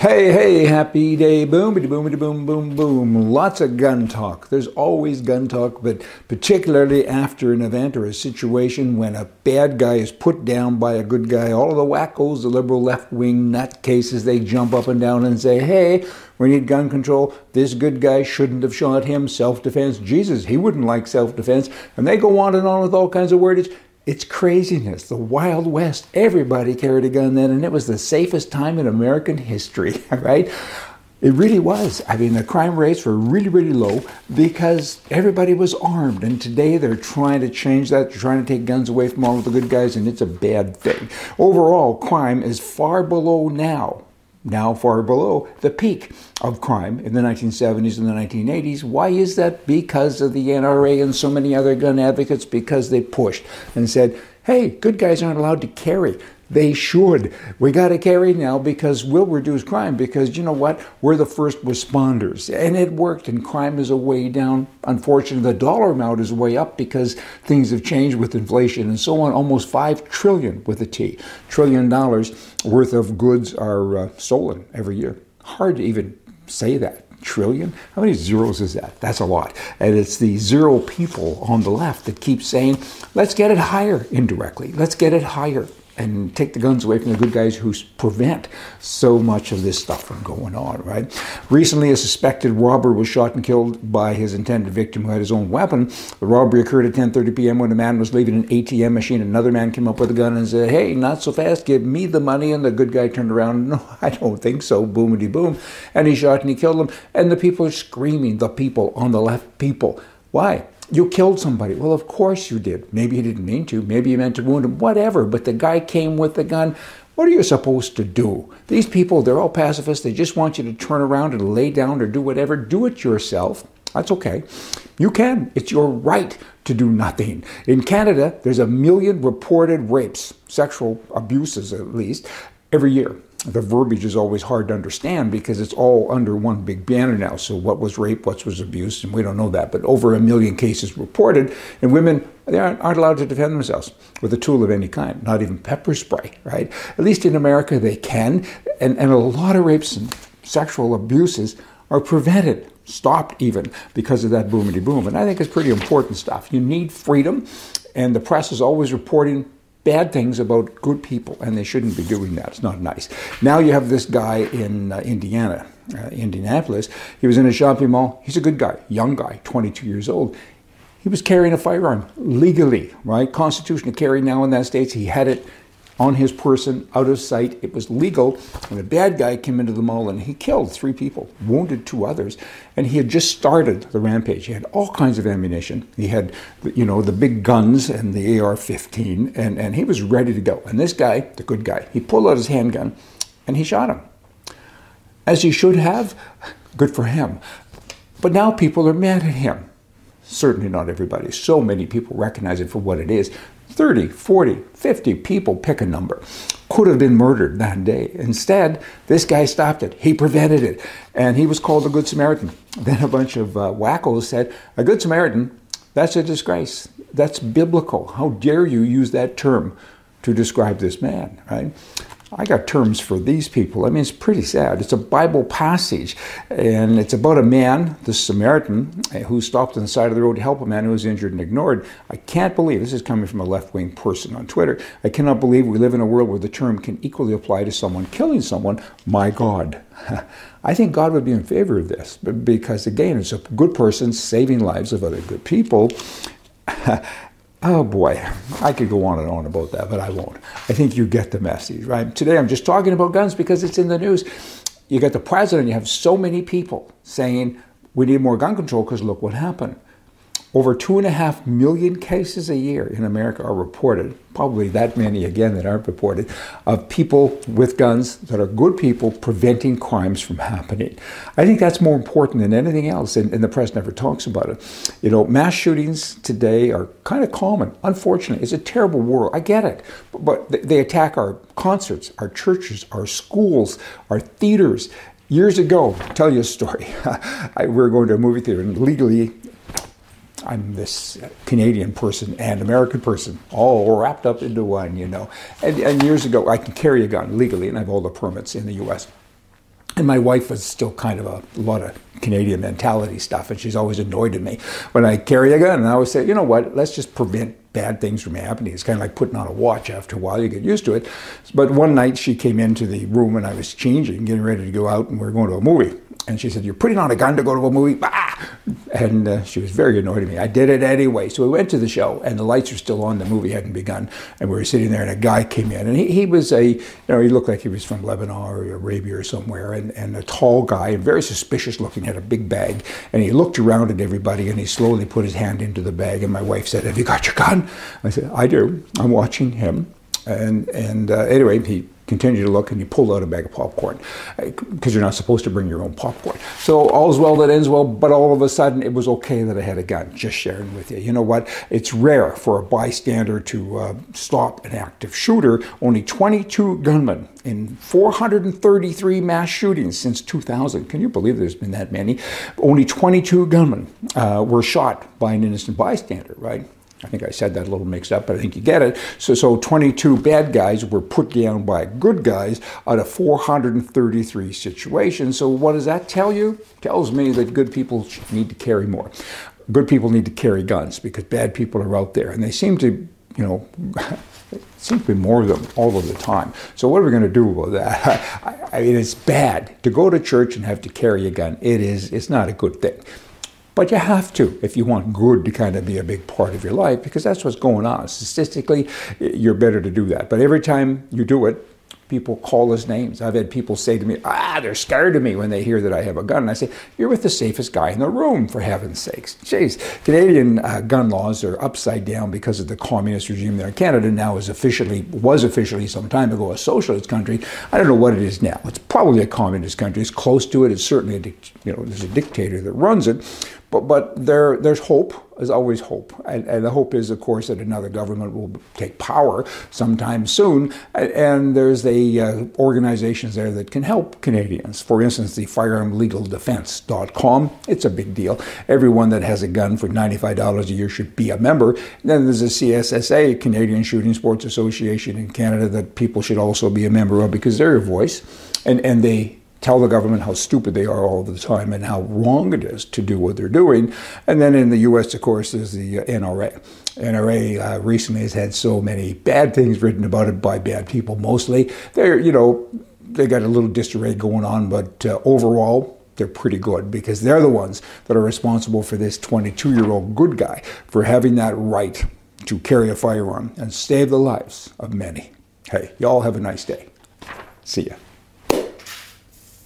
Hey, hey, happy day, boom, boom, boom, boom, boom. Lots of gun talk. There's always gun talk, but particularly after an event or a situation when a bad guy is put down by a good guy, all of the wackos, the liberal left wing nutcases, they jump up and down and say, hey, we need gun control. This good guy shouldn't have shot him. Self defense. Jesus, he wouldn't like self defense. And they go on and on with all kinds of wordage. It's craziness. The Wild West. Everybody carried a gun then, and it was the safest time in American history, right? It really was. I mean, the crime rates were really, really low because everybody was armed. And today they're trying to change that. They're trying to take guns away from all of the good guys, and it's a bad thing. Overall, crime is far below now now far below the peak of crime in the 1970s and the 1980s. Why is that? Because of the NRA and so many other gun advocates, because they pushed and said, hey, good guys aren't allowed to carry. They should. We got to carry now because we'll reduce crime because you know what? We're the first responders. And it worked, and crime is a way down. Unfortunately, the dollar amount is way up because things have changed with inflation and so on. Almost 5 trillion with a T, trillion dollars worth of goods are uh, stolen every year. Hard to even say that trillion? How many zeros is that? That's a lot. And it's the zero people on the left that keep saying, let's get it higher indirectly. Let's get it higher and take the guns away from the good guys who prevent so much of this stuff from going on, right? Recently, a suspected robber was shot and killed by his intended victim who had his own weapon. The robbery occurred at 10.30 p.m. when a man was leaving an ATM machine. Another man came up with a gun and said, hey, not so fast, give me the money. And the good guy turned around, no, I don't think so, boomity boom. And he shot and he killed him. And the people are screaming, the people on the left, people. Why? You killed somebody. Well, of course you did. Maybe you didn't mean to. Maybe you meant to wound him. Whatever. But the guy came with the gun. What are you supposed to do? These people, they're all pacifists. They just want you to turn around and lay down or do whatever. Do it yourself. That's okay. You can. It's your right to do nothing. In Canada, there's a million reported rapes, sexual abuses at least, every year the verbiage is always hard to understand because it's all under one big banner now. So, what was rape, what was abuse, and we don't know that. But over a million cases reported, and women they aren't, aren't allowed to defend themselves with a tool of any kind, not even pepper spray, right? At least in America, they can. And, and a lot of rapes and sexual abuses are prevented, stopped even, because of that boomity boom. And I think it's pretty important stuff. You need freedom, and the press is always reporting bad things about good people, and they shouldn't be doing that. It's not nice. Now you have this guy in uh, Indiana, uh, Indianapolis. He was in a shopping mall. He's a good guy, young guy, 22 years old. He was carrying a firearm legally, right? Constitutional carry now in that state. He had it on his person, out of sight. It was legal. And a bad guy came into the mall and he killed three people, wounded two others. And he had just started the rampage. He had all kinds of ammunition. He had, you know, the big guns and the AR 15, and, and he was ready to go. And this guy, the good guy, he pulled out his handgun and he shot him. As he should have, good for him. But now people are mad at him. Certainly not everybody. So many people recognize it for what it is. 30, 40, 50 people, pick a number, could have been murdered that day. Instead, this guy stopped it. He prevented it. And he was called a Good Samaritan. Then a bunch of uh, wackos said, A Good Samaritan, that's a disgrace. That's biblical. How dare you use that term to describe this man, right? I got terms for these people. I mean, it's pretty sad. It's a Bible passage, and it's about a man, the Samaritan, eh, who stopped on the side of the road to help a man who was injured and ignored. I can't believe this is coming from a left wing person on Twitter. I cannot believe we live in a world where the term can equally apply to someone killing someone. My God. I think God would be in favor of this because, again, it's a good person saving lives of other good people. Oh boy, I could go on and on about that, but I won't. I think you get the message, right? Today I'm just talking about guns because it's in the news. You get the president, you have so many people saying we need more gun control because look what happened. Over two and a half million cases a year in America are reported, probably that many again that aren't reported, of people with guns that are good people preventing crimes from happening. I think that's more important than anything else, and, and the press never talks about it. You know, mass shootings today are kind of common. Unfortunately, it's a terrible world. I get it. But, but they attack our concerts, our churches, our schools, our theaters. Years ago, tell you a story. We were going to a movie theater, and legally, I'm this Canadian person and American person, all wrapped up into one, you know. And, and, years ago, I can carry a gun legally, and I have all the permits in the U.S. And my wife was still kind of a, a lot of Canadian mentality stuff, and she's always annoyed at me when I carry a gun. And I always say, you know what, let's just prevent bad things from happening. It's kind of like putting on a watch. After a while, you get used to it. But one night she came into the room and I was changing, getting ready to go out, and we are going to a movie. And she said, You're putting on a gun to go to a movie? And uh, she was very annoyed at me. I did it anyway. So we went to the show, and the lights were still on. The movie hadn't begun. And we were sitting there, and a guy came in. And he, he was a, you know, he looked like he was from Lebanon or Arabia or somewhere, and, and a tall guy, and very suspicious looking, had a big bag. And he looked around at everybody, and he slowly put his hand into the bag. And my wife said, Have you got your gun? I said, I do. I'm watching him. And, and uh, anyway, he continued to look and he pulled out a bag of popcorn because uh, you're not supposed to bring your own popcorn. So all's well that ends well, but all of a sudden it was okay that I had a gun. Just sharing with you. You know what? It's rare for a bystander to uh, stop an active shooter. Only 22 gunmen in 433 mass shootings since 2000. Can you believe there's been that many? Only 22 gunmen uh, were shot by an innocent bystander, right? I think I said that a little mixed up, but I think you get it. So, so 22 bad guys were put down by good guys out of 433 situations. So, what does that tell you? tells me that good people need to carry more. Good people need to carry guns because bad people are out there, and they seem to, you know. seem to be more of them all of the time. So what are we going to do about that? I, I mean, it's bad to go to church and have to carry a gun. It is. It's not a good thing. But you have to if you want good to kind of be a big part of your life because that's what's going on. Statistically, you're better to do that. But every time you do it, people call us names. I've had people say to me, ah, they're scared of me when they hear that I have a gun. And I say, you're with the safest guy in the room, for heaven's sakes. Jeez, Canadian uh, gun laws are upside down because of the communist regime there. Canada now is officially, was officially some time ago a socialist country. I don't know what it is now. It's probably a communist country. It's close to it. It's certainly a, you know, there's a dictator that runs it. But, but there, there's hope. There's always hope. And, and, the hope is, of course, that another government will take power sometime soon. And there's the uh, organizations there that can help Canadians. For instance, the firearmlegaldefense.com. It's a big deal. Everyone that has a gun for $95 a year should be a member. And then there's the CSSA, Canadian Shooting Sports Association in Canada, that people should also be a member of because they're a voice. And, and they tell the government how stupid they are all the time and how wrong it is to do what they're doing. And then in the U.S., of course, there's the uh, NRA. NRA uh, recently has had so many bad things written about it by bad people, mostly. They're, you know, they got a little disarray going on, but uh, overall, they're pretty good because they're the ones that are responsible for this 22 year old good guy for having that right to carry a firearm and save the lives of many. Hey, y'all have a nice day. See ya.